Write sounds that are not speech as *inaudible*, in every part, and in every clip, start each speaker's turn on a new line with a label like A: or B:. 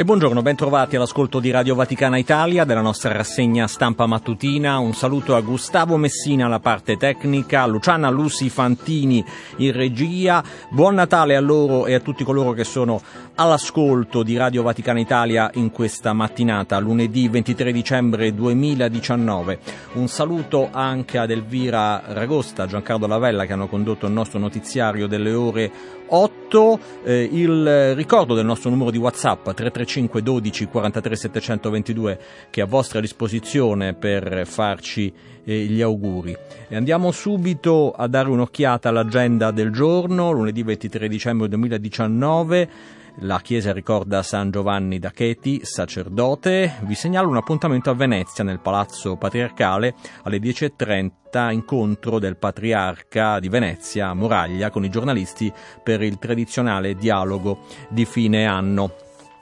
A: E buongiorno, bentrovati all'ascolto di Radio Vaticana Italia della nostra rassegna stampa mattutina. Un saluto a Gustavo Messina alla parte tecnica, Luciana Lusi Fantini in regia. Buon Natale a loro e a tutti coloro che sono all'ascolto di Radio Vaticana Italia in questa mattinata, lunedì 23 dicembre 2019. Un saluto anche ad Elvira Ragosta, Giancarlo Lavella che hanno condotto il nostro notiziario delle ore 8. Eh, il ricordo del nostro numero di WhatsApp 335 335 12 43 722 che è a vostra disposizione per farci eh, gli auguri. E andiamo subito a dare un'occhiata all'agenda del giorno, lunedì 23 dicembre 2019. La chiesa ricorda San Giovanni da Cheti, sacerdote. Vi segnalo un appuntamento a Venezia, nel Palazzo Patriarcale, alle 10.30, incontro del Patriarca di Venezia, Moraglia, con i giornalisti per il tradizionale dialogo di fine anno.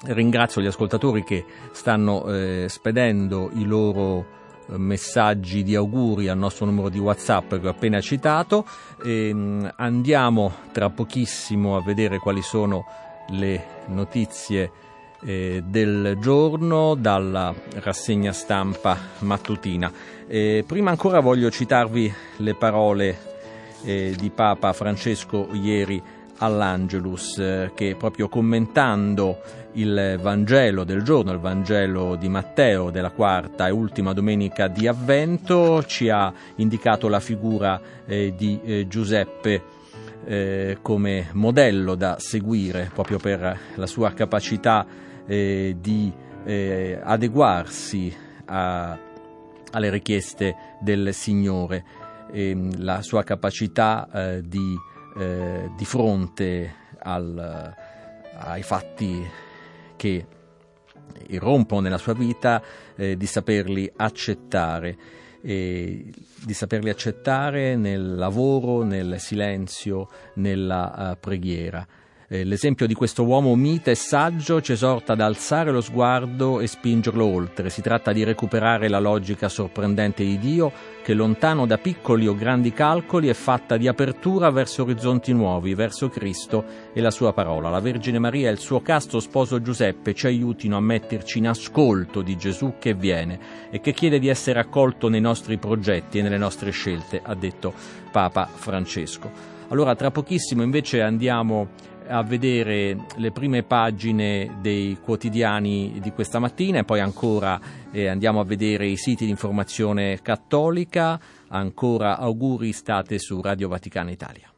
A: Ringrazio gli ascoltatori che stanno eh, spedendo i loro eh, messaggi di auguri al nostro numero di WhatsApp che ho appena citato. E, ehm, andiamo tra pochissimo a vedere quali sono le notizie eh, del giorno dalla rassegna stampa mattutina. E prima ancora voglio citarvi le parole eh, di Papa Francesco ieri all'Angelus, eh, che proprio commentando il Vangelo del giorno, il Vangelo di Matteo della quarta e ultima domenica di Avvento, ci ha indicato la figura eh, di eh, Giuseppe eh, come modello da seguire proprio per la sua capacità eh, di eh, adeguarsi a, alle richieste del Signore, la sua capacità di eh, di fronte al, ai fatti che irrompono nella sua vita, eh, di saperli accettare, eh, di saperli accettare nel lavoro, nel silenzio, nella uh, preghiera. Eh, l'esempio di questo uomo mite e saggio ci esorta ad alzare lo sguardo e spingerlo oltre. Si tratta di recuperare la logica sorprendente di Dio che lontano da piccoli o grandi calcoli è fatta di apertura verso orizzonti nuovi, verso Cristo e la sua parola. La Vergine Maria e il suo casto sposo Giuseppe ci aiutino a metterci in ascolto di Gesù che viene e che chiede di essere accolto nei nostri progetti e nelle nostre scelte, ha detto Papa Francesco. Allora, tra pochissimo invece andiamo a vedere le prime pagine dei quotidiani di questa mattina e poi ancora eh, andiamo a vedere i siti di informazione cattolica. Ancora auguri, state su Radio Vaticana Italia.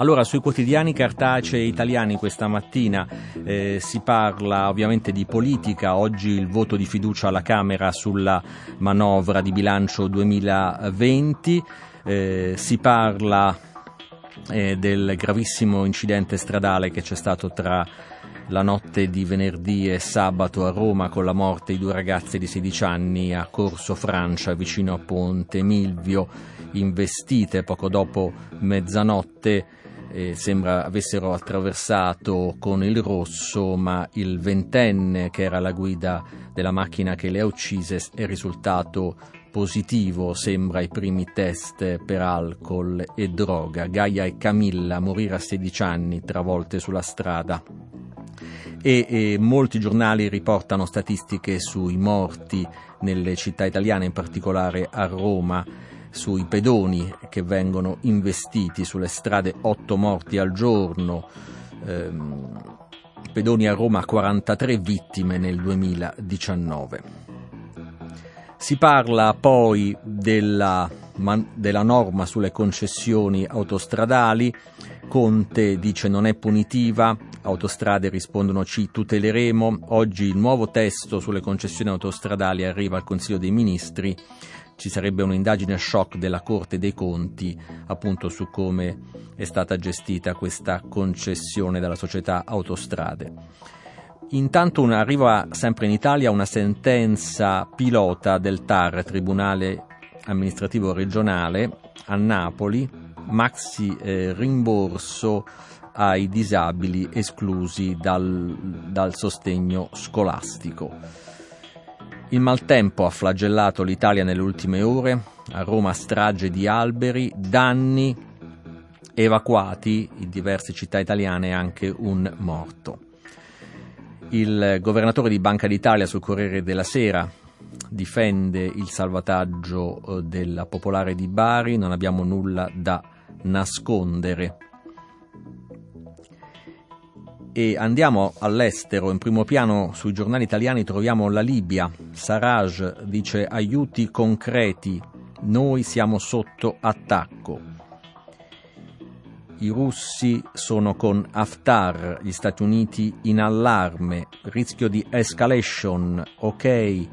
A: Allora, sui quotidiani cartacei italiani questa mattina eh, si parla ovviamente di politica, oggi il voto di fiducia alla Camera sulla manovra di bilancio 2020, eh, si parla eh, del gravissimo incidente stradale che c'è stato tra la notte di venerdì e sabato a Roma con la morte di due ragazze di 16 anni a Corso Francia vicino a Ponte Milvio investite. Poco dopo mezzanotte eh, sembra avessero attraversato con il rosso, ma il ventenne che era alla guida della macchina che le ha uccise è risultato positivo, sembra ai primi test per alcol e droga. Gaia e Camilla morire a 16 anni travolte sulla strada. E, e molti giornali riportano statistiche sui morti nelle città italiane, in particolare a Roma sui pedoni che vengono investiti sulle strade, 8 morti al giorno, ehm, pedoni a Roma 43 vittime nel 2019. Si parla poi della, della norma sulle concessioni autostradali, Conte dice non è punitiva, Autostrade rispondono ci tuteleremo. Oggi il nuovo testo sulle concessioni autostradali arriva al Consiglio dei Ministri. Ci sarebbe un'indagine shock della Corte dei Conti appunto su come è stata gestita questa concessione dalla società Autostrade. Intanto arriva sempre in Italia una sentenza pilota del TAR, Tribunale Amministrativo Regionale, a Napoli, maxi eh, rimborso ai disabili esclusi dal, dal sostegno scolastico. Il maltempo ha flagellato l'Italia nelle ultime ore, a Roma strage di alberi, danni, evacuati in diverse città italiane anche un morto. Il governatore di Banca d'Italia sul Corriere della Sera difende il salvataggio eh, della Popolare di Bari, non abbiamo nulla da nascondere. E andiamo all'estero, in primo piano sui giornali italiani troviamo la Libia. Sarraj dice aiuti concreti, noi siamo sotto attacco. I russi sono con Haftar, gli Stati Uniti in allarme, rischio di escalation, ok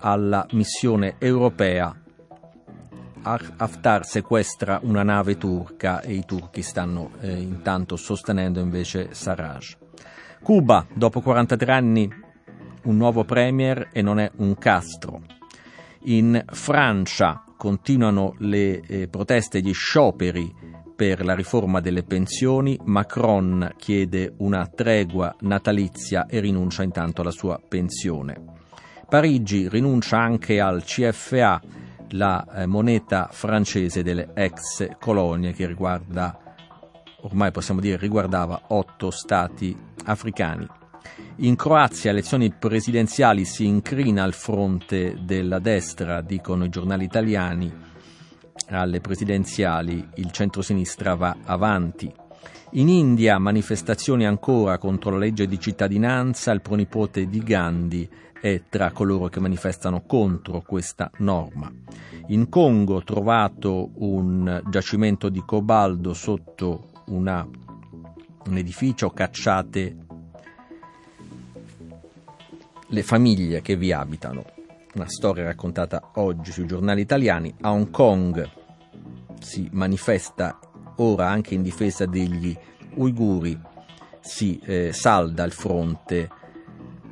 A: alla missione europea Haftar sequestra una nave turca e i turchi stanno eh, intanto sostenendo invece Sarraj. Cuba, dopo 43 anni, un nuovo premier e non è un Castro. In Francia continuano le eh, proteste gli scioperi per la riforma delle pensioni, Macron chiede una tregua natalizia e rinuncia intanto alla sua pensione. Parigi rinuncia anche al CFA la eh, moneta francese delle ex colonie che riguarda, ormai possiamo dire, riguardava otto stati africani. In Croazia elezioni presidenziali si incrina al fronte della destra, dicono i giornali italiani. Alle presidenziali il centrosinistra va avanti. In India manifestazioni ancora contro la legge di cittadinanza, il pronipote di Gandhi è tra coloro che manifestano contro questa norma. In Congo trovato un giacimento di cobaldo sotto una, un edificio, cacciate le famiglie che vi abitano. Una storia raccontata oggi sui giornali italiani. A Hong Kong si manifesta ora anche in difesa degli uiguri, si eh, salda il fronte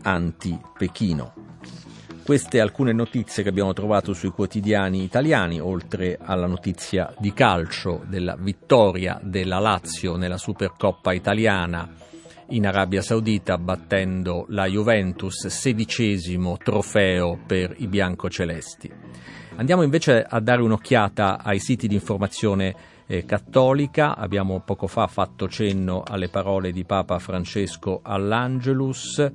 A: anti-Pechino. Queste alcune notizie che abbiamo trovato sui quotidiani italiani, oltre alla notizia di calcio della vittoria della Lazio nella Supercoppa italiana in Arabia Saudita battendo la Juventus, sedicesimo trofeo per i biancocelesti. Andiamo invece a dare un'occhiata ai siti di informazione eh, cattolica. Abbiamo poco fa fatto cenno alle parole di Papa Francesco all'Angelus.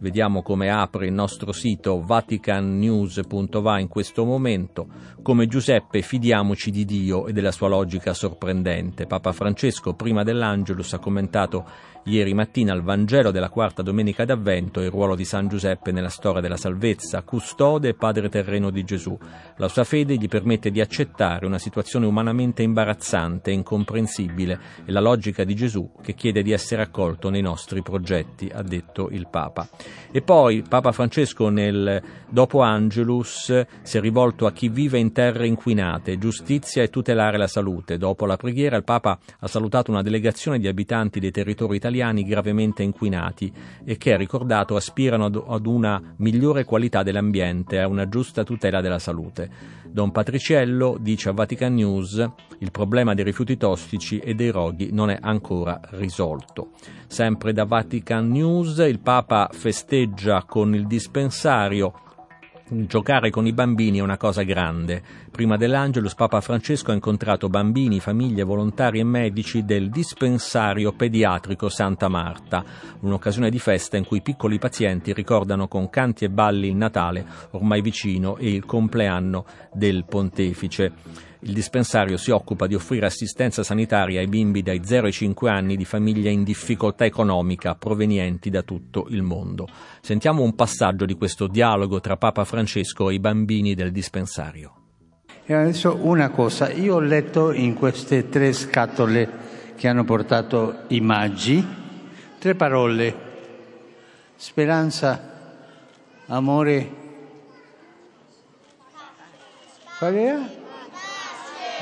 A: Vediamo come apre il nostro sito vaticannews.va in questo momento. Come Giuseppe fidiamoci di Dio e della sua logica sorprendente. Papa Francesco prima dell'Angelus ha commentato ieri mattina il Vangelo della quarta domenica d'Avvento il ruolo di San Giuseppe nella storia della salvezza, custode e padre terreno di Gesù. La sua fede gli permette di accettare una situazione umanamente imbarazzante incomprensibile e la logica di Gesù che chiede di essere accolto nei nostri progetti, ha detto il Papa. E poi Papa Francesco nel dopo Angelus si è rivolto a chi vive in terre inquinate, giustizia e tutelare la salute. Dopo la preghiera il Papa ha salutato una delegazione di abitanti dei territori italiani italiani gravemente inquinati e che, ricordato, aspirano ad, una migliore qualità dell'ambiente e a una giusta tutela della salute. Don Patriciello dice a Vatican News il problema dei rifiuti tossici e dei roghi non è ancora risolto. Sempre da Vatican News il Papa festeggia con il dispensario Giocare con i bambini è una cosa grande. Prima dell'Angelus Papa Francesco ha incontrato bambini, famiglie, volontari e medici del dispensario pediatrico Santa Marta, un'occasione di festa in cui piccoli pazienti ricordano con canti e balli il Natale ormai vicino e il compleanno del pontefice. Il dispensario si occupa di offrire assistenza sanitaria ai bimbi dai 0 ai 5 anni di famiglie in difficoltà economica provenienti da tutto il mondo. Sentiamo un passaggio di questo dialogo tra Papa Francesco e i bambini del dispensario.
B: E adesso una cosa, io ho letto in queste tre scatole che hanno portato i maggi, tre parole. Speranza, amore. Qual era?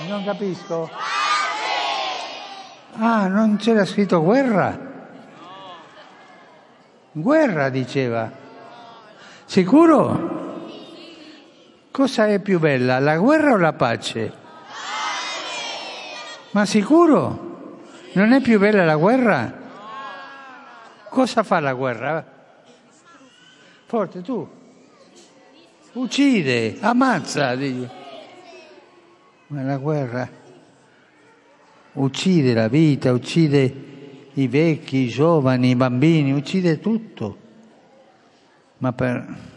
B: Non capisco. Ah, non c'era scritto guerra? Guerra diceva. Sicuro? Cosa è più bella, la guerra o la pace? Ma sicuro? Non è più bella la guerra? Cosa fa la guerra? Forte tu. Uccide, ammazza. Dici. Ma la guerra uccide la vita, uccide i vecchi, i giovani, i bambini, uccide tutto. Ma per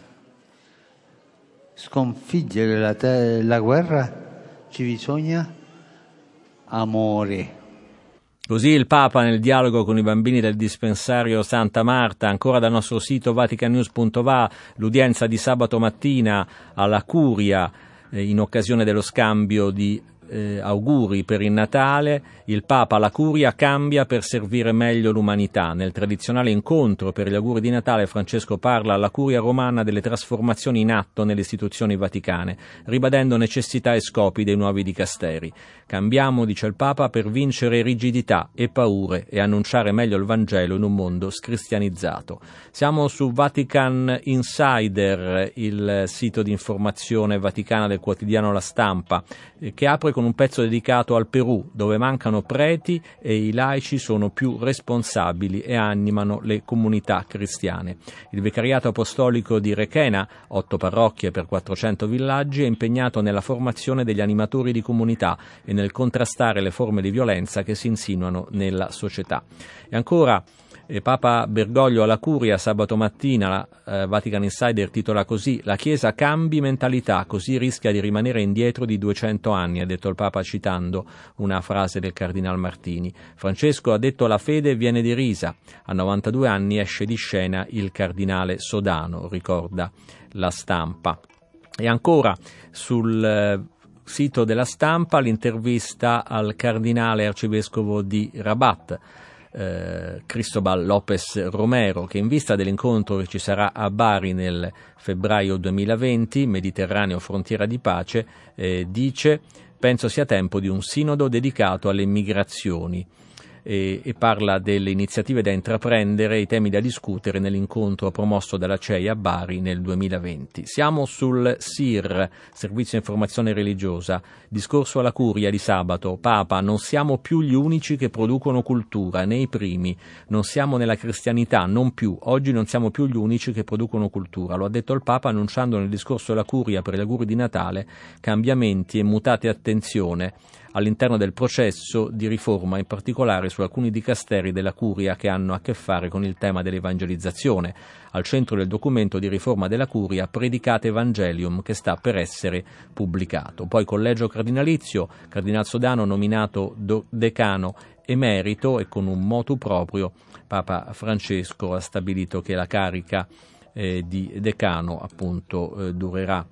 B: sconfiggere la, te- la guerra ci bisogna amore.
A: Così il Papa nel dialogo con i bambini del dispensario Santa Marta, ancora dal nostro sito vaticanews.va, l'udienza di sabato mattina alla Curia eh, in occasione dello scambio di eh, auguri per il Natale, il Papa alla Curia cambia per servire meglio l'umanità. Nel tradizionale incontro per gli auguri di Natale Francesco parla alla Curia romana delle trasformazioni in atto nelle istituzioni vaticane, ribadendo necessità e scopi dei nuovi dicasteri. Cambiamo, dice il Papa, per vincere rigidità e paure e annunciare meglio il Vangelo in un mondo scristianizzato. Siamo su Vatican Insider, il sito di informazione vaticana del quotidiano La Stampa, eh, che apre con un pezzo dedicato al Perù, dove mancano preti e i laici sono più responsabili e animano le comunità cristiane. Il Vicariato Apostolico di Requena, otto parrocchie per 400 villaggi, è impegnato nella formazione degli animatori di comunità e nel contrastare le forme di violenza che si insinuano nella società. E ancora e Papa Bergoglio alla Curia sabato mattina, la eh, Vatican Insider titola così La Chiesa cambi mentalità, così rischia di rimanere indietro di 200 anni, ha detto il Papa citando una frase del Cardinal Martini. Francesco ha detto la fede viene derisa, a 92 anni esce di scena il Cardinale Sodano, ricorda la stampa. E ancora sul eh, sito della stampa l'intervista al Cardinale Arcivescovo di Rabat eh, Cristobal Lopez Romero, che in vista dell'incontro che ci sarà a Bari nel febbraio 2020, Mediterraneo frontiera di pace, eh, dice penso sia tempo di un sinodo dedicato alle migrazioni e, e, parla delle iniziative da intraprendere, i temi da discutere nell'incontro promosso dalla CEI a Bari nel 2020. Siamo sul SIR, Servizio Informazione Religiosa, discorso alla curia di sabato, Papa, non siamo più gli unici che producono cultura, né i primi, non siamo nella cristianità, non più, oggi non siamo più gli unici che producono cultura, lo ha detto il Papa annunciando nel discorso alla curia per gli auguri di Natale cambiamenti e mutate attenzione all'interno del processo di riforma, in particolare su alcuni dicasteri della Curia che hanno a che fare con il tema dell'evangelizzazione. Al centro del documento di riforma della Curia Predicate Evangelium che sta per essere pubblicato. Poi collegio cardinalizio, Cardinal Sodano nominato decano emerito e con un motu proprio Papa Francesco ha stabilito che la carica eh, di decano appunto eh, durerà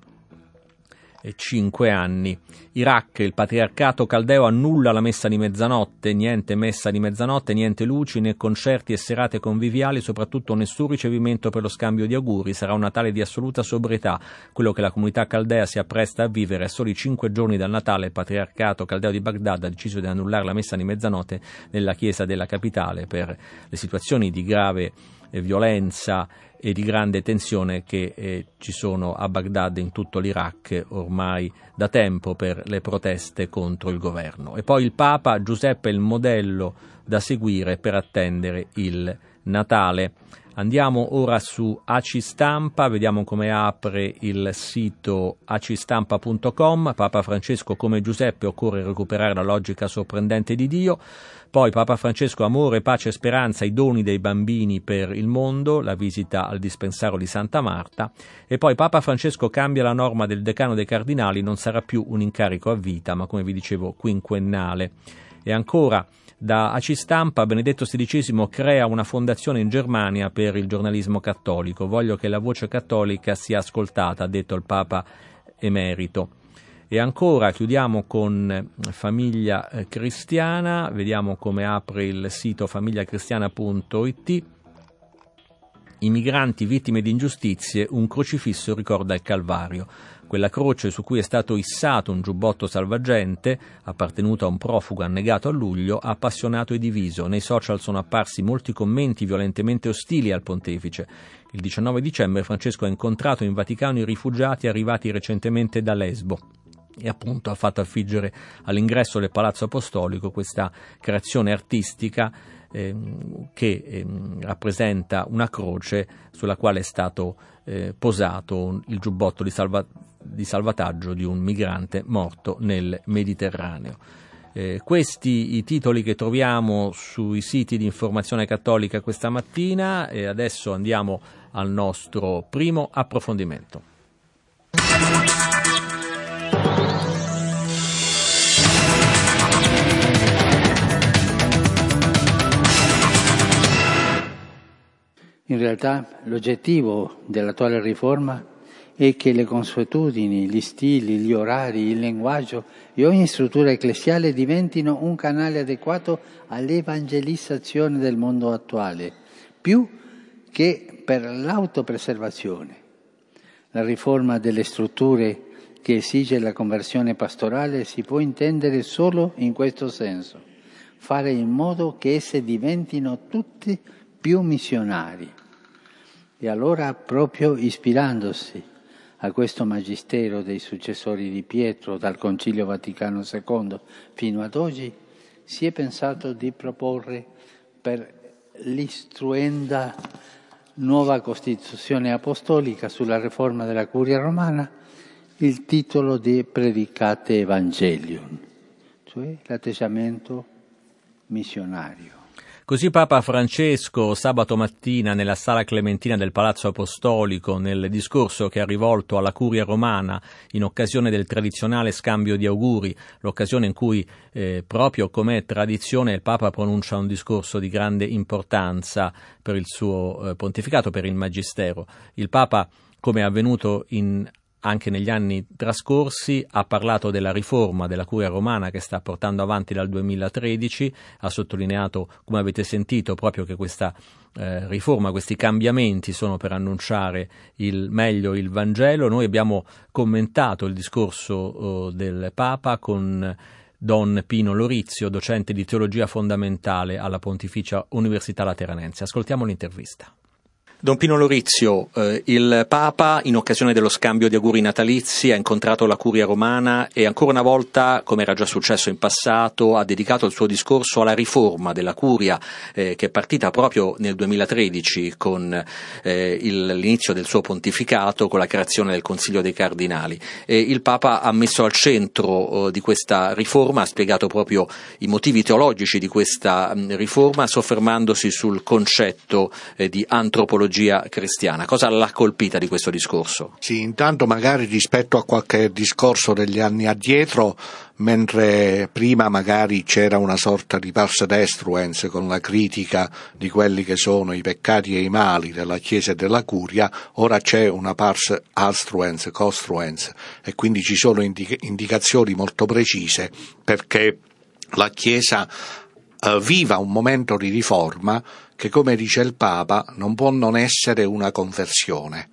A: cinque anni. Iraq, il patriarcato caldeo annulla la messa di mezzanotte, niente messa di mezzanotte, niente luci né concerti e serate conviviali, soprattutto nessun ricevimento per lo scambio di auguri, sarà un Natale di assoluta sobrietà, quello che la comunità caldea si appresta a vivere a soli cinque giorni dal Natale, il patriarcato caldeo di Baghdad ha deciso di annullare la messa di mezzanotte nella chiesa della capitale per le situazioni di grave eh, violenza e di grande tensione che eh, ci sono a Baghdad in tutto l'Iraq ormai da tempo per le proteste contro il governo. E poi il Papa Giuseppe è il modello da seguire per attendere il Natale. Andiamo ora su ACI Stampa, vediamo come apre il sito acistampa.com. Papa Francesco come Giuseppe occorre recuperare la logica sorprendente di Dio. Poi Papa Francesco amore, pace e speranza, i doni dei bambini per il mondo, la visita al dispensario di Santa Marta. E poi Papa Francesco cambia la norma del decano dei cardinali, non sarà più un incarico a vita, ma come vi dicevo quinquennale. E ancora da AC Stampa Benedetto XVI crea una fondazione in Germania per il giornalismo cattolico. Voglio che la voce cattolica sia ascoltata, ha detto il Papa emerito. E ancora chiudiamo con eh, Famiglia eh, Cristiana, vediamo come apre il sito famigliacristiana.it. I migranti vittime di ingiustizie, un crocifisso ricorda il Calvario. Quella croce su cui è stato issato un giubbotto salvagente, appartenuto a un profugo annegato a luglio, ha appassionato e diviso. Nei social sono apparsi molti commenti violentemente ostili al pontefice. Il 19 dicembre Francesco ha incontrato in Vaticano i rifugiati arrivati recentemente da Lesbo e appunto ha fatto affiggere all'ingresso del Palazzo Apostolico questa creazione artistica eh, che eh, rappresenta una croce sulla quale è stato eh, posato il giubbotto di, salva- di, salvataggio di un migrante morto nel Mediterraneo. Eh, questi i titoli che troviamo sui siti di informazione cattolica questa mattina e adesso andiamo al nostro primo approfondimento.
B: In realtà l'oggettivo dell'attuale riforma è che le consuetudini, gli stili, gli orari, il linguaggio e ogni struttura ecclesiale diventino un canale adeguato all'evangelizzazione del mondo attuale, più che per l'autopreservazione. La riforma delle strutture che esige la conversione pastorale si può intendere solo in questo senso, fare in modo che esse diventino tutti più missionari. E allora, proprio ispirandosi a questo magistero dei successori di Pietro dal Concilio Vaticano II fino ad oggi, si è pensato di proporre per l'istruenda nuova Costituzione apostolica sulla riforma della Curia romana il titolo di Predicate Evangelium, cioè l'atteggiamento missionario.
A: Così Papa Francesco sabato mattina nella sala clementina del Palazzo Apostolico, nel discorso che ha rivolto alla curia romana in occasione del tradizionale scambio di auguri, l'occasione in cui eh, proprio come tradizione il Papa pronuncia un discorso di grande importanza per il suo eh, pontificato, per il Magistero. Il Papa come è avvenuto in anche negli anni trascorsi ha parlato della riforma della curia romana che sta portando avanti dal 2013, ha sottolineato, come avete sentito, proprio che questa eh, riforma, questi cambiamenti sono per annunciare il meglio il Vangelo. Noi abbiamo commentato il discorso oh, del Papa con Don Pino Lorizio, docente di teologia fondamentale alla Pontificia Università Lateranense. Ascoltiamo l'intervista. Don Pino Lorizio, eh, il Papa in occasione dello scambio di auguri natalizi ha incontrato la curia romana e ancora una volta, come era già successo in passato, ha dedicato il suo discorso alla riforma della curia eh, che è partita proprio nel 2013 con eh, il, l'inizio del suo pontificato, con la creazione del Consiglio dei Cardinali. E il Papa ha messo al centro eh, di questa riforma, ha spiegato proprio i motivi teologici di questa mh, riforma, soffermandosi sul concetto eh, di antropologia teologia cristiana. Cosa l'ha colpita di questo discorso?
C: Sì, intanto magari rispetto a qualche discorso degli anni addietro, mentre prima magari c'era una sorta di pars destruens con la critica di quelli che sono i peccati e i mali della Chiesa e della Curia, ora c'è una pars astruens, costruens e quindi ci sono indicazioni molto precise perché la Chiesa viva un momento di riforma che, come dice il Papa, non può non essere una conversione.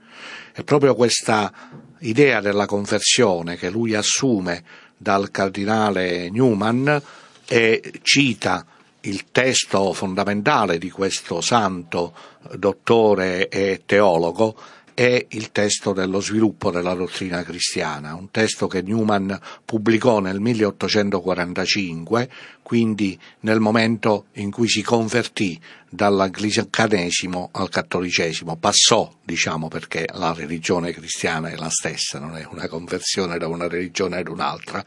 C: È proprio questa idea della conversione che lui assume dal cardinale Newman e cita il testo fondamentale di questo santo dottore e teologo è il testo dello sviluppo della dottrina cristiana, un testo che Newman pubblicò nel 1845, quindi nel momento in cui si convertì dall'anglicanesimo al cattolicesimo, passò, diciamo, perché la religione cristiana è la stessa, non è una conversione da una religione ad un'altra,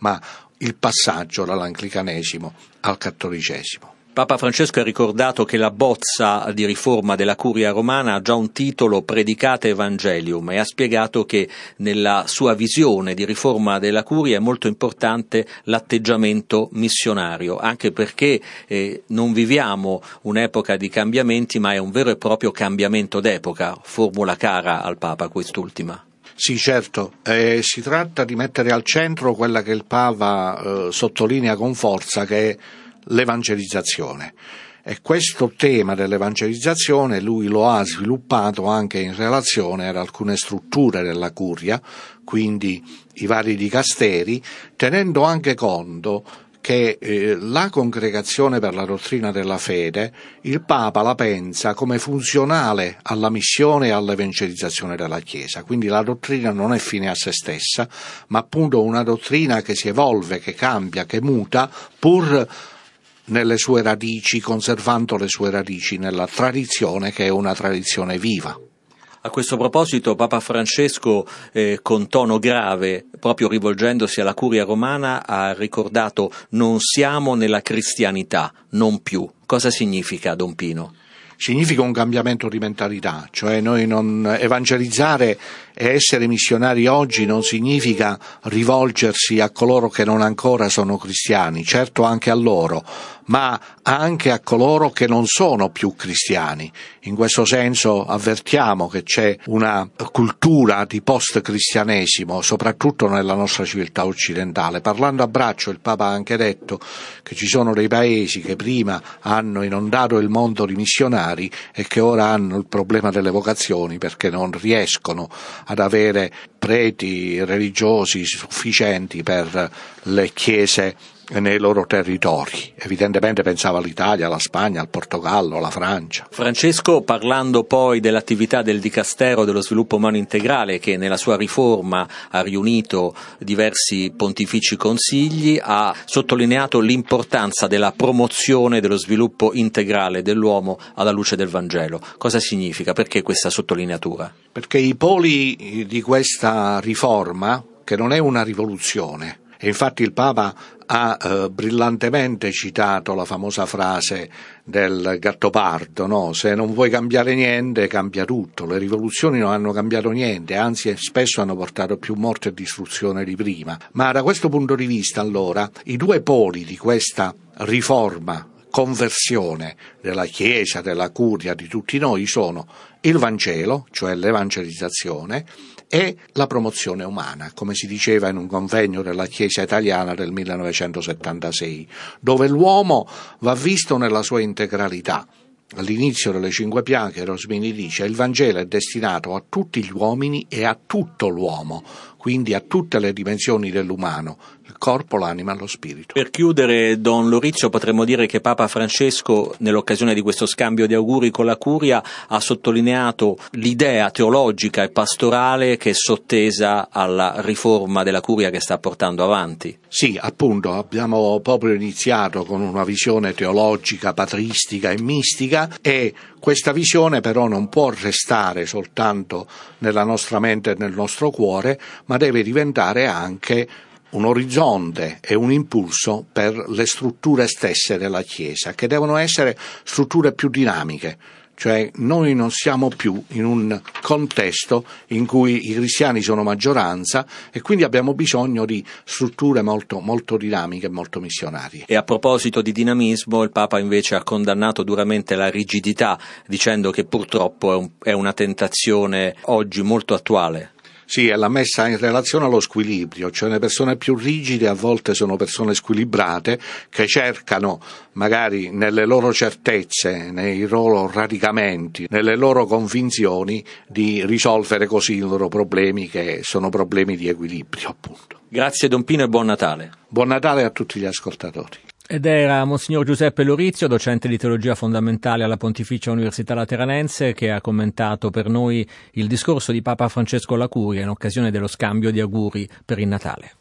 C: ma il passaggio dall'anglicanesimo al cattolicesimo.
A: Papa Francesco ha ricordato che la bozza di riforma della curia romana ha già un titolo Predicate Evangelium e ha spiegato che nella sua visione di riforma della curia è molto importante l'atteggiamento missionario, anche perché eh, non viviamo un'epoca di cambiamenti, ma è un vero e proprio cambiamento d'epoca, formula cara al Papa quest'ultima.
C: Sì, certo, eh, si tratta di mettere al centro quella che il Papa eh, sottolinea con forza, che è l'evangelizzazione. E questo tema dell'evangelizzazione lui lo ha sviluppato anche in relazione ad alcune strutture della curia, quindi i vari dicasteri, tenendo anche conto che eh, la congregazione per la dottrina della fede, il Papa la pensa come funzionale alla missione e all'evangelizzazione della Chiesa. Quindi la dottrina non è fine a se stessa, ma appunto una dottrina che si evolve, che cambia, che muta, pur nelle sue radici, conservando le sue radici nella tradizione che è una tradizione viva.
A: A questo proposito Papa Francesco, eh, con tono grave, proprio rivolgendosi alla curia romana, ha ricordato non siamo nella cristianità, non più. Cosa significa, Don Pino?
C: Significa un cambiamento di mentalità, cioè noi non evangelizzare e essere missionari oggi non significa rivolgersi a coloro che non ancora sono cristiani, certo anche a loro, ma anche a coloro che non sono più cristiani. In questo senso avvertiamo che c'è una cultura di post-cristianesimo, soprattutto nella nostra civiltà occidentale. Parlando a braccio, il Papa ha anche detto che ci sono dei paesi che prima hanno inondato il mondo di missionari e che ora hanno il problema delle vocazioni perché non riescono ad avere preti religiosi sufficienti per le chiese nei loro territori. Evidentemente pensava all'Italia, alla Spagna, al Portogallo, alla Francia.
A: Francesco, parlando poi dell'attività del Dicastero dello Sviluppo Umano Integrale, che nella sua riforma ha riunito diversi pontifici consigli, ha sottolineato l'importanza della promozione dello sviluppo integrale dell'uomo alla luce del Vangelo. Cosa significa? Perché questa sottolineatura?
C: Perché i poli di questa riforma, che non è una rivoluzione, e infatti il Papa ha eh, brillantemente citato la famosa frase del Gattopardo, no? se non vuoi cambiare niente cambia tutto, le rivoluzioni non hanno cambiato niente, anzi spesso hanno portato più morte e distruzione di prima. Ma da questo punto di vista allora i due poli di questa riforma conversione della Chiesa, della curia, di tutti noi sono il Vangelo, cioè l'evangelizzazione, e la promozione umana, come si diceva in un convegno della Chiesa italiana del 1976, dove l'uomo va visto nella sua integralità. All'inizio delle cinque piaghe Rosmini dice il Vangelo è destinato a tutti gli uomini e a tutto l'uomo, quindi a tutte le dimensioni dell'umano, il corpo, l'anima lo spirito.
A: Per chiudere, Don Lorizio, potremmo dire che Papa Francesco, nell'occasione di questo scambio di auguri con la Curia, ha sottolineato l'idea teologica e pastorale che è sottesa alla riforma della Curia che sta portando avanti.
C: Sì, appunto, abbiamo proprio iniziato con una visione teologica, patristica e mistica e questa visione però non può restare soltanto nella nostra mente e nel nostro cuore, ma deve diventare anche un orizzonte e un impulso per le strutture stesse della Chiesa, che devono essere strutture più dinamiche, cioè noi non siamo più in un contesto in cui i cristiani sono maggioranza e quindi abbiamo bisogno di strutture molto, molto dinamiche e molto missionarie.
A: E a proposito di dinamismo, il Papa invece ha condannato duramente la rigidità dicendo che purtroppo è, un, è una tentazione oggi molto attuale.
C: Sì, è la messa in relazione allo squilibrio, cioè le persone più rigide a volte sono persone squilibrate che cercano magari nelle loro certezze, nei loro radicamenti, nelle loro convinzioni di risolvere così i loro problemi che sono problemi di equilibrio appunto.
A: Grazie Don Pino e buon Natale.
C: Buon Natale a tutti gli ascoltatori.
A: Ed era Monsignor Giuseppe Lorizio, docente di teologia fondamentale alla Pontificia Università Lateranense, che ha commentato per noi il discorso di Papa Francesco alla Curia in occasione dello scambio di auguri per il Natale.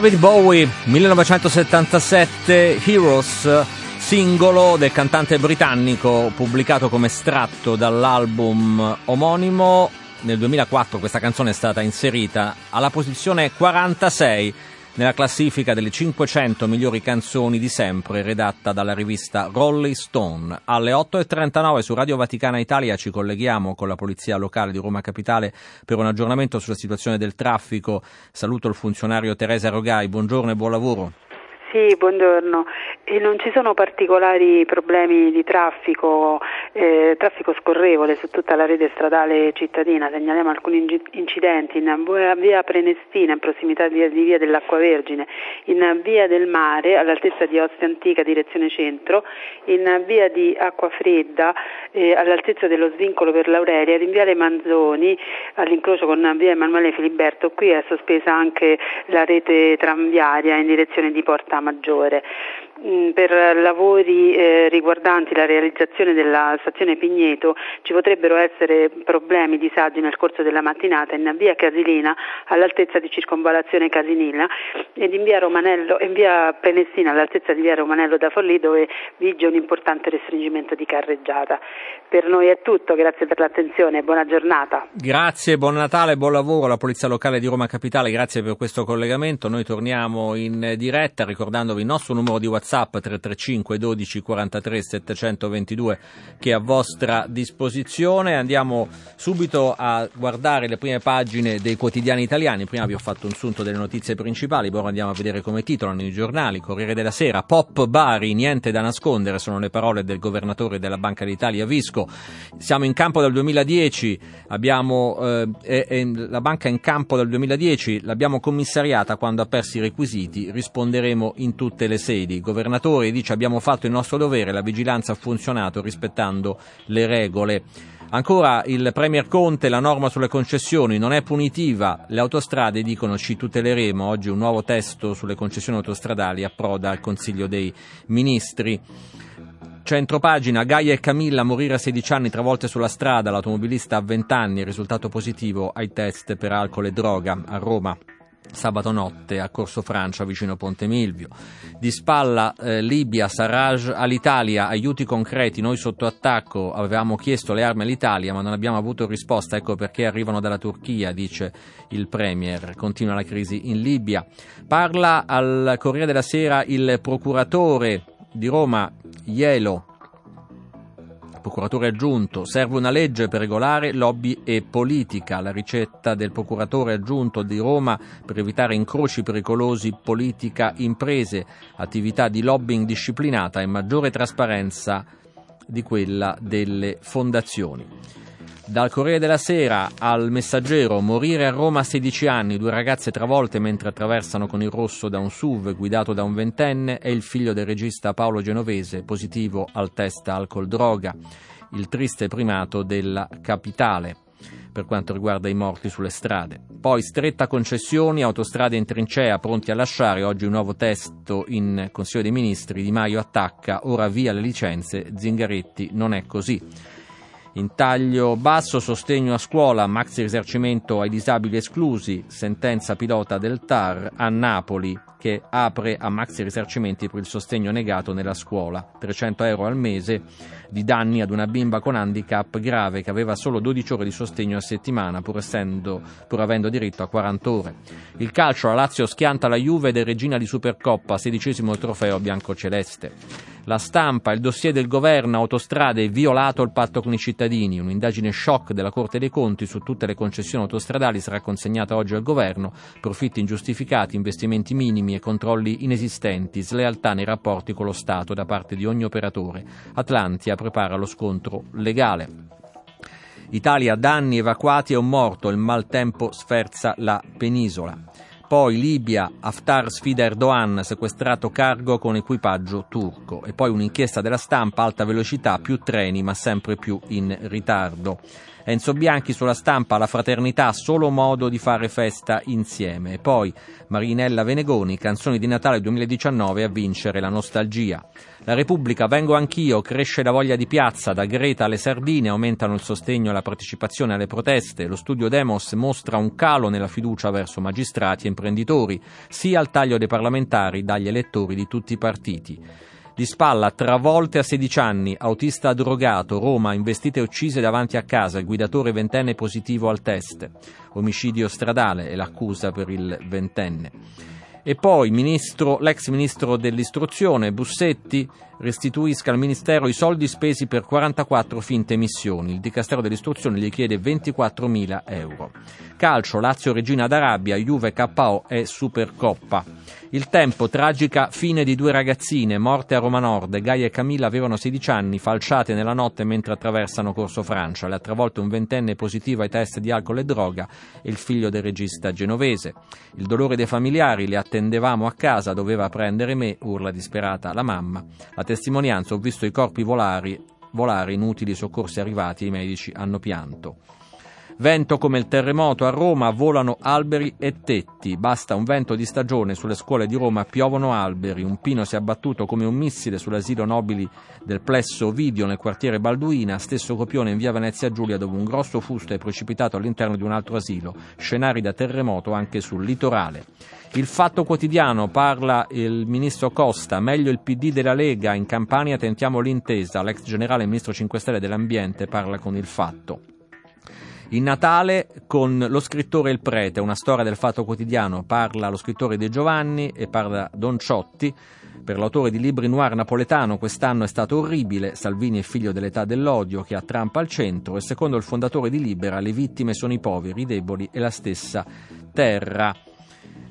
A: David Bowie, 1977, Heroes, singolo del cantante britannico pubblicato come estratto dall'album omonimo. Nel 2004 questa canzone è stata inserita alla posizione 46 nella classifica delle 500 migliori canzoni di sempre redatta dalla rivista Rolling Stone. Alle 8.39 su Radio Vaticana Italia ci colleghiamo con la Polizia Locale di Roma Capitale per un aggiornamento sulla situazione del traffico. Saluto il funzionario Teresa Rogai, buongiorno e buon lavoro.
D: Sì, buongiorno. E non ci sono particolari problemi di traffico, eh, traffico scorrevole su tutta la rete stradale cittadina. Segnaliamo alcuni incidenti in via- via Prenestina, in prossimità di, di via dell'Acqua Vergine, in via del Mare, all'altezza di Ostia Antica, direzione centro, in via di Acqua Fredda, eh, all'altezza dello svincolo per l'Aurelia, in viale Manzoni, all'incrocio con via Emanuele Filiberto. Qui è sospesa anche la rete tranviaria in direzione di Porta Maggiore. Mm, Per lavori eh, riguardanti la realizzazione della stazione Pigneto ci potrebbero essere problemi, disagi nel corso della mattinata in via Casilina all'altezza di circonvalazione Casinilla ed in via, Romanello, in via Prenestina all'altezza di via Romanello da Forlì dove vige un importante restringimento di carreggiata. Per noi è tutto, grazie per l'attenzione e buona giornata.
A: Grazie, buon Natale, buon lavoro alla Polizia Locale di Roma Capitale, grazie per questo collegamento. Noi torniamo in diretta ricordandovi il nostro numero di WhatsApp 335 12 43 722 che è a vostra disposizione. Andiamo subito a guardare le prime pagine dei quotidiani italiani. Prima vi ho fatto un sunto delle notizie principali, ora andiamo a vedere come titolano i giornali. Corriere della Sera, Pop Bari, niente da nascondere, sono le parole del governatore della Banca d'Italia Visco. Siamo in campo dal 2010, abbiamo, eh, è la banca è in campo dal 2010, l'abbiamo commissariata quando ha perso i requisiti, risponderemo in tutte le sedi. Il governatore dice abbiamo fatto il nostro dovere, la vigilanza ha funzionato rispettando le regole. Ancora il Premier Conte, la norma sulle concessioni non è punitiva, le autostrade dicono ci tuteleremo, oggi un nuovo testo sulle concessioni autostradali approda al Consiglio dei Ministri. Centropagina, Gaia e Camilla morire a 16 anni travolte sulla strada, l'automobilista a 20 anni, risultato positivo ai test per alcol e droga a Roma. Sabato notte a Corso Francia vicino Ponte Milvio. Di spalla eh, Libia, Sarraj all'Italia, aiuti concreti, noi sotto attacco avevamo chiesto le armi all'Italia ma non abbiamo avuto risposta, ecco perché arrivano dalla Turchia, dice il Premier. Continua la crisi in Libia. Parla al Corriere della Sera il procuratore di Roma, Ielo, procuratore aggiunto, serve una legge per regolare lobby e politica. La ricetta del procuratore aggiunto di Roma per evitare incroci pericolosi politica-imprese, attività di lobbying disciplinata e maggiore trasparenza di quella delle fondazioni. Dal Corriere della Sera al Messaggero, morire a Roma a 16 anni, due ragazze travolte mentre attraversano con il rosso da un SUV guidato da un ventenne e il figlio del regista Paolo Genovese, positivo al test alcol-droga, il triste primato della capitale per quanto riguarda i morti sulle strade. Poi stretta concessioni, autostrade in trincea pronti a lasciare, oggi un nuovo testo in Consiglio dei Ministri, Di Maio attacca, ora via le licenze, Zingaretti non è così. In taglio basso sostegno a scuola, maxi risarcimento ai disabili esclusi, sentenza pilota del TAR a Napoli che apre a maxi risarcimenti per il sostegno negato nella scuola, 300 euro al mese di danni ad una bimba con handicap grave che aveva solo 12 ore di sostegno a settimana pur, essendo, pur avendo diritto a 40 ore. Il calcio, la Lazio schianta la Juve ed è regina di Supercoppa, sedicesimo trofeo biancoceleste. La stampa, il dossier del governo, autostrade, violato il patto con i cittadini. Un'indagine shock della Corte dei Conti su tutte le concessioni autostradali sarà consegnata oggi al governo. Profitti ingiustificati, investimenti minimi e controlli inesistenti, slealtà nei rapporti con lo Stato da parte di ogni operatore. Atlantia prepara lo scontro legale. Italia danni evacuati e un morto, il maltempo sferza la penisola. Poi Libia, Haftar sfida Erdogan, sequestrato cargo con equipaggio turco. E poi un'inchiesta della stampa, alta velocità, più treni ma sempre più in ritardo. Enzo Bianchi sulla stampa, la fraternità, solo modo di fare festa insieme. E poi Marinella Venegoni, canzoni di Natale 2019 a vincere la nostalgia. La Repubblica, vengo anch'io, cresce la voglia di piazza, da Greta alle sardine aumentano il sostegno e la partecipazione alle proteste, lo studio Demos mostra un calo nella fiducia verso magistrati e imprenditori, sia al taglio dei parlamentari dagli elettori di tutti i partiti. Di spalla, travolte a 16 anni, autista drogato, Roma, investite e uccise davanti a casa, il guidatore ventenne positivo al test. Omicidio stradale è l'accusa per il ventenne. E poi ministro, l'ex ministro dell'istruzione Bussetti restituisca al Ministero i soldi spesi per 44 finte missioni. Il Dicastero dell'istruzione gli chiede 24.000 euro. Calcio, Lazio Regina d'Arabia, Juve KO e Supercoppa. Il tempo, tragica fine di due ragazzine morte a Roma Nord. Gaia e Camilla avevano 16 anni, falciate nella notte mentre attraversano Corso Francia. Le ha travolte un ventenne positivo ai test di alcol e droga e il figlio del regista genovese. Il dolore dei familiari, le attendevamo a casa, doveva prendere me, urla disperata la mamma. La testimonianza, ho visto i corpi volare, volare inutili soccorsi arrivati, i medici hanno pianto. Vento come il terremoto a Roma, volano alberi e tetti. Basta un vento di stagione, sulle scuole di Roma piovono alberi. Un pino si è abbattuto come un missile sull'asilo nobili del plesso Ovidio nel quartiere Balduina. Stesso copione in via Venezia Giulia, dove un grosso fusto è precipitato all'interno di un altro asilo. Scenari da terremoto anche sul litorale. Il fatto quotidiano parla il ministro Costa, meglio il PD della Lega, in Campania tentiamo l'intesa. L'ex generale ministro 5 Stelle dell'Ambiente parla con il fatto. In Natale con lo scrittore e il prete, una storia del fatto quotidiano, parla lo scrittore De Giovanni e parla Don Ciotti. Per l'autore di libri noir napoletano quest'anno è stato orribile, Salvini è figlio dell'età dell'odio che ha Trump al centro e secondo il fondatore di Libera le vittime sono i poveri, i deboli e la stessa terra.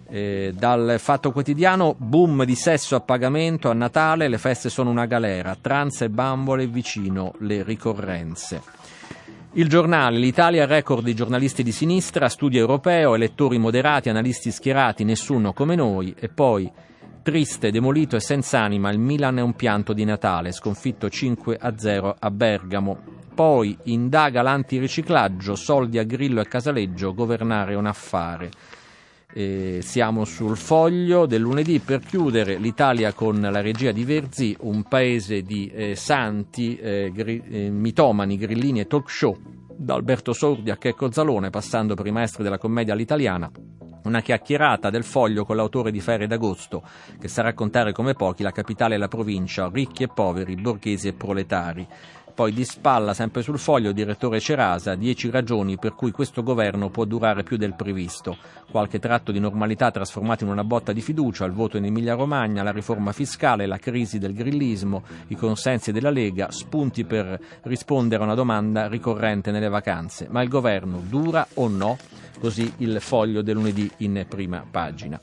A: Eh, dal Fatto Quotidiano, boom di sesso a pagamento a Natale, le feste sono una galera, trans e bambole vicino le ricorrenze. Il giornale, l'Italia record di giornalisti di sinistra, studio europeo, elettori moderati, analisti schierati, nessuno come noi, e poi triste, demolito e senza anima, il Milan è un pianto di Natale, sconfitto 5 a 0 a Bergamo. Poi indaga l'antiriciclaggio, soldi a Grillo e Casaleggio, governare un affare. Eh, siamo sul foglio del lunedì per chiudere l'Italia con la regia di Verzi, un paese di eh, santi, eh, gri- eh, mitomani, grillini e talk show, da Alberto Sordi a Checco Zalone, passando per i maestri della commedia all'italiana. Una chiacchierata del foglio con l'autore di Ferie d'agosto, che sa raccontare come pochi la capitale e la provincia, ricchi e poveri, borghesi e proletari. Poi di spalla, sempre sul foglio, direttore Cerasa, 10 ragioni per cui questo governo può durare più del previsto. Qualche tratto di normalità trasformato in una botta di fiducia, il voto in Emilia-Romagna, la riforma fiscale, la crisi del grillismo, i consensi della Lega, spunti per rispondere a una domanda ricorrente nelle vacanze. Ma il governo dura o no? Così il foglio del lunedì in prima pagina.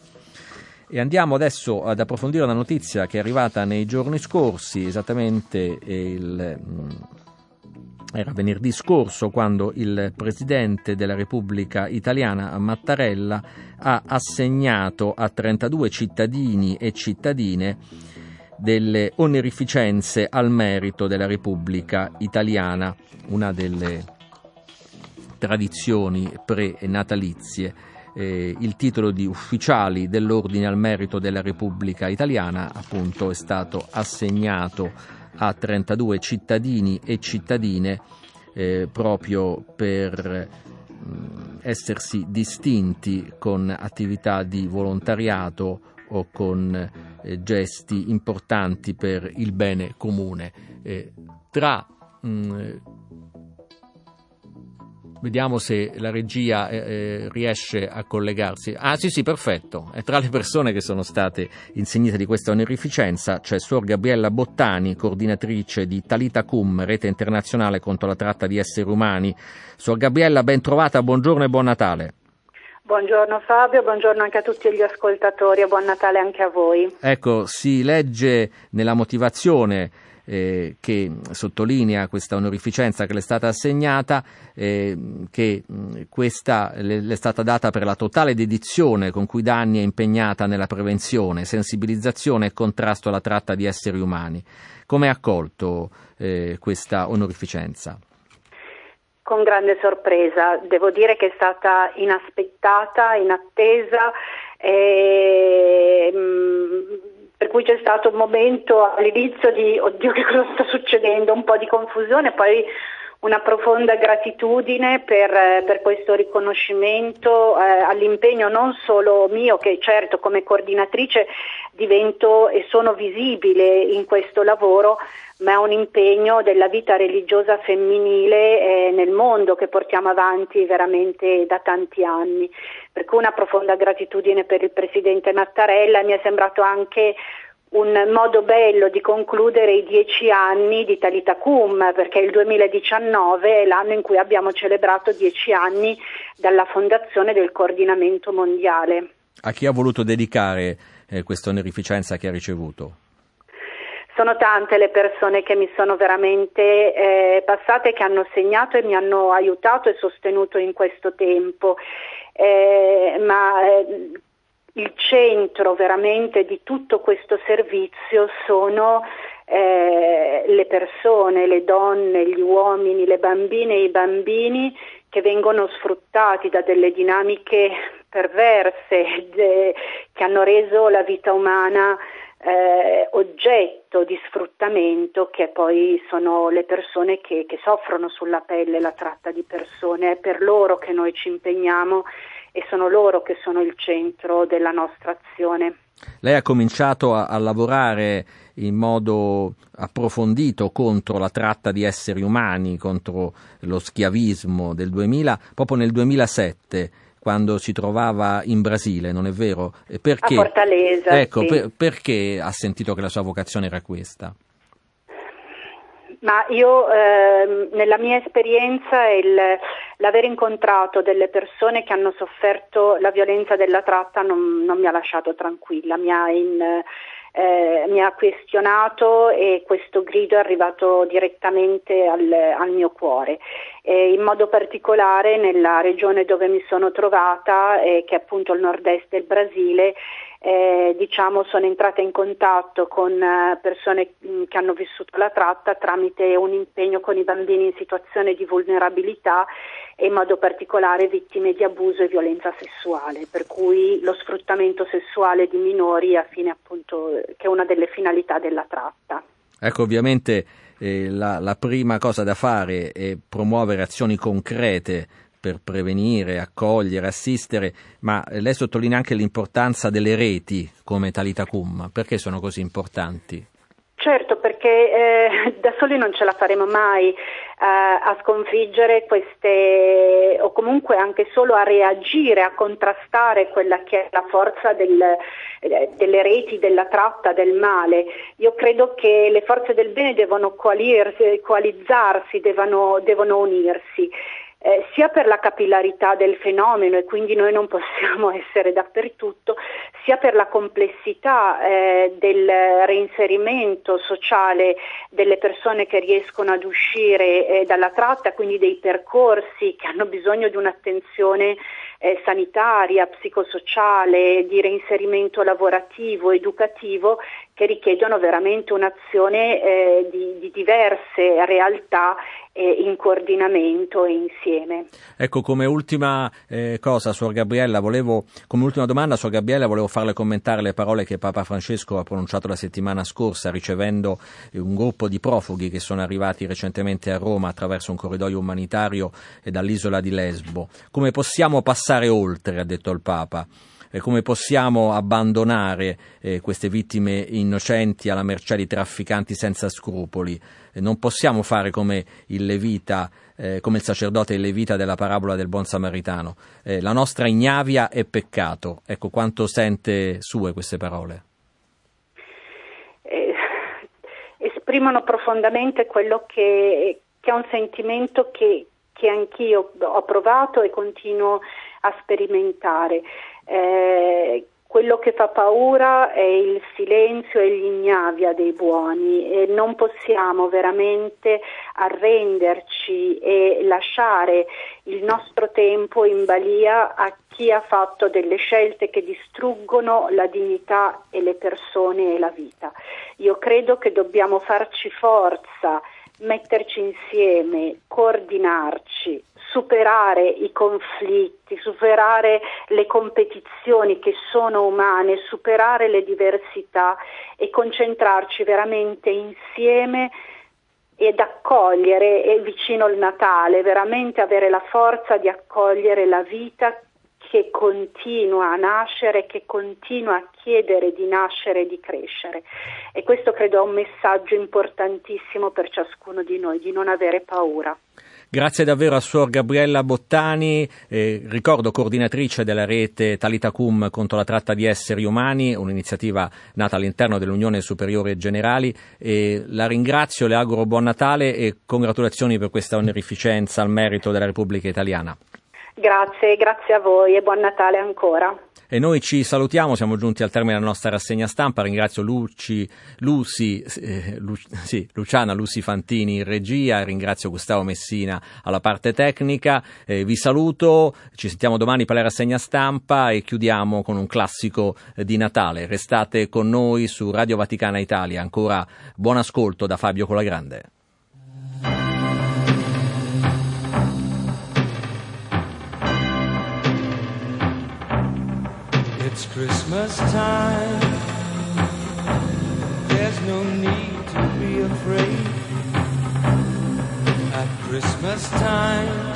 A: E andiamo adesso ad approfondire una notizia che è arrivata nei giorni scorsi, esattamente il, mm, era venerdì scorso quando il Presidente della Repubblica Italiana Mattarella ha assegnato a 32 cittadini e cittadine delle onerificenze al merito della Repubblica Italiana, una delle tradizioni pre-natalizie eh, il titolo di ufficiali dell'Ordine al Merito della Repubblica Italiana appunto è stato assegnato a 32 cittadini e cittadine eh, proprio per mh, essersi distinti con attività di volontariato o con eh, gesti importanti per il bene comune. Eh, tra mh, Vediamo se la regia eh, eh, riesce a collegarsi. Ah sì sì, perfetto. E tra le persone che sono state insignite di questa onorificenza c'è Suor Gabriella Bottani, coordinatrice di Talita Cum, rete internazionale contro la tratta di esseri umani. Suor Gabriella, ben trovata, buongiorno e buon Natale.
E: Buongiorno Fabio, buongiorno anche a tutti gli ascoltatori e buon Natale anche a voi.
A: Ecco, si legge nella motivazione eh, che sottolinea questa onorificenza che le è stata assegnata, eh, che questa le, le, è stata data per la totale dedizione con cui da anni è impegnata nella prevenzione, sensibilizzazione e contrasto alla tratta di esseri umani. Come ha accolto eh, questa onorificenza?
E: Con grande sorpresa, devo dire che è stata inaspettata, inattesa. E, mh, per cui c'è stato un momento all'inizio di oddio che cosa sta succedendo, un po' di confusione, poi una profonda gratitudine per, per questo riconoscimento eh, all'impegno non solo mio, che certo come coordinatrice divento e sono visibile in questo lavoro, ma è un impegno della vita religiosa femminile eh, nel mondo che portiamo avanti veramente da tanti anni. Per cui una profonda gratitudine per il Presidente Mattarella, mi è sembrato anche un modo bello di concludere i dieci anni di Talita Cum, perché il 2019 è l'anno in cui abbiamo celebrato dieci anni dalla fondazione del coordinamento mondiale.
A: A chi ha voluto dedicare eh, questa onorificenza che ha ricevuto?
E: Sono tante le persone che mi sono veramente eh, passate, che hanno segnato e mi hanno aiutato e sostenuto in questo tempo. Eh, ma eh, il centro veramente di tutto questo servizio sono eh, le persone, le donne, gli uomini, le bambine e i bambini che vengono sfruttati da delle dinamiche perverse de, che hanno reso la vita umana eh, oggetto di sfruttamento che poi sono le persone che, che soffrono sulla pelle la tratta di persone. È per loro che noi ci impegniamo e sono loro che sono il centro della nostra azione.
A: Lei ha cominciato a, a, lavorare in modo approfondito contro la tratta di esseri umani, contro lo schiavismo del 2000, proprio nel 2007 quando si trovava in Brasile, non è vero?
E: Perché, a Fortaleza.
A: Ecco,
E: sì.
A: per, perché ha sentito che la sua vocazione era questa?
E: Ma io eh, nella mia esperienza il, l'aver incontrato delle persone che hanno sofferto la violenza della tratta non, non mi ha lasciato tranquilla, mi ha, in, eh, mi ha, questionato e questo grido è arrivato direttamente al, al mio cuore. E in modo particolare nella regione dove mi sono trovata, eh, che è appunto il nord-est del Brasile, eh, diciamo, sono entrata in contatto con eh, persone mh, che hanno vissuto la tratta tramite un impegno con i bambini in situazione di vulnerabilità e in modo particolare vittime di abuso e violenza sessuale, per cui lo sfruttamento sessuale di minori appunto che è una delle finalità della tratta.
A: Ecco, ovviamente eh, la, la prima cosa da fare è promuovere azioni concrete per prevenire, accogliere, assistere, ma lei sottolinea anche l'importanza delle reti come Talitacum. Perché sono così importanti?
E: Certo, perché eh, *laughs* da soli non ce la faremo mai a sconfiggere queste, o comunque anche solo a reagire, a contrastare quella che è la forza del, eh, delle reti, della tratta, del male. Io credo che le forze del bene devono coalizzarsi, devono, devono unirsi eh, sia per la capillarità del fenomeno e quindi noi non possiamo *laughs* essere dappertutto, sia per la complessità eh, del reinserimento sociale delle persone che riescono ad uscire eh, dalla tratta, quindi dei percorsi che hanno bisogno di un'attenzione eh, sanitaria, psicosociale, di reinserimento lavorativo, educativo, che richiedono veramente un'azione eh, di, di, diverse realtà eh, in coordinamento e insieme.
A: Ecco, come ultima eh, cosa, Suor Gabriella, volevo, come ultima domanda, Suor Gabriella, volevo farle commentare le parole che Papa Francesco ha pronunciato la settimana scorsa, ricevendo eh, un gruppo di profughi che sono arrivati recentemente a Roma attraverso un corridoio umanitario e dall'isola di Lesbo. Come possiamo passare oltre, ha detto il Papa eh, come possiamo abbandonare eh, queste vittime innocenti alla mercé di trafficanti senza scrupoli. Eh, non possiamo fare come il Levita, eh, come il sacerdote il Levita della parabola del buon samaritano. Eh, la nostra ignavia è peccato. Ecco quanto sente sue queste parole.
E: Eh, esprimono profondamente quello che, che è un sentimento che, che anch'io ho provato e continuo a sperimentare. Eh, quello che fa paura è il silenzio e l'ignavia dei buoni e non possiamo veramente arrenderci e lasciare il nostro tempo in balia a chi ha fatto delle scelte che distruggono la dignità e le persone e la vita. Io credo che dobbiamo farci forza, metterci insieme, coordinarci, superare i conflitti, superare le competizioni che sono umane, superare le diversità e concentrarci veramente insieme ed accogliere, e vicino al Natale, veramente avere la forza di accogliere la vita che continua a nascere, che continua a chiedere di nascere e di crescere. E questo credo è un messaggio importantissimo per ciascuno di noi, di non avere paura.
A: Grazie davvero a Suor Gabriella Bottani, eh, ricordo coordinatrice della rete Talitacum contro la tratta di esseri umani, un'iniziativa nata all'interno dell'Unione Superiore Generali. E la ringrazio, le auguro buon Natale e congratulazioni per questa onorificenza al merito della Repubblica Italiana.
E: Grazie, grazie a voi e buon Natale ancora.
A: E noi ci salutiamo, siamo giunti al termine della nostra rassegna stampa. Ringrazio Luci, Lucy, eh, Lu, sì, Luciana Lucy Fantini in regia, ringrazio Gustavo Messina alla parte tecnica. Eh, vi saluto, ci sentiamo domani per la rassegna stampa e chiudiamo con un classico di Natale. Restate con noi su Radio Vaticana Italia. Ancora buon ascolto da Fabio Colagrande.
F: Christmas time. There's no need to be afraid. At Christmas time,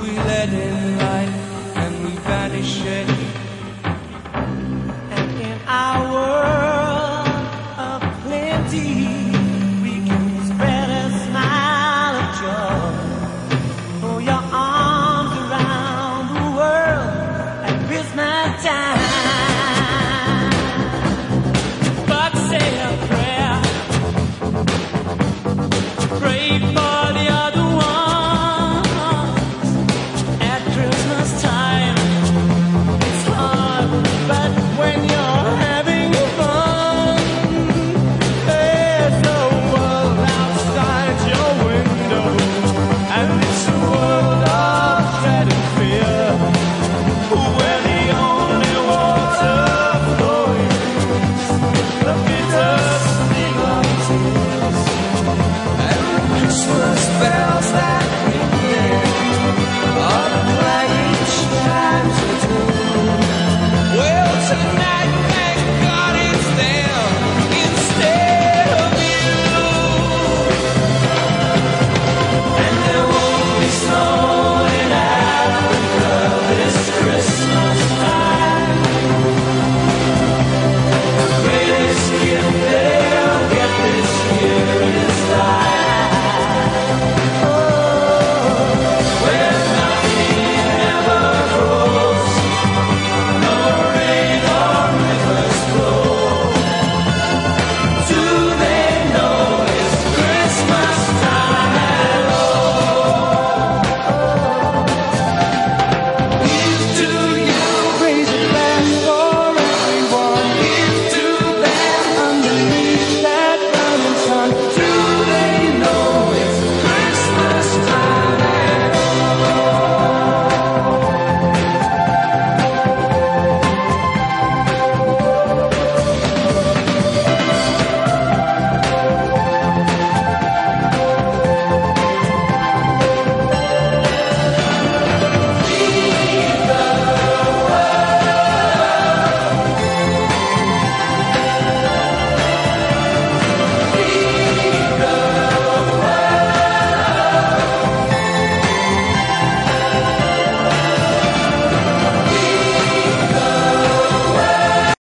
F: we let in light and we banish it.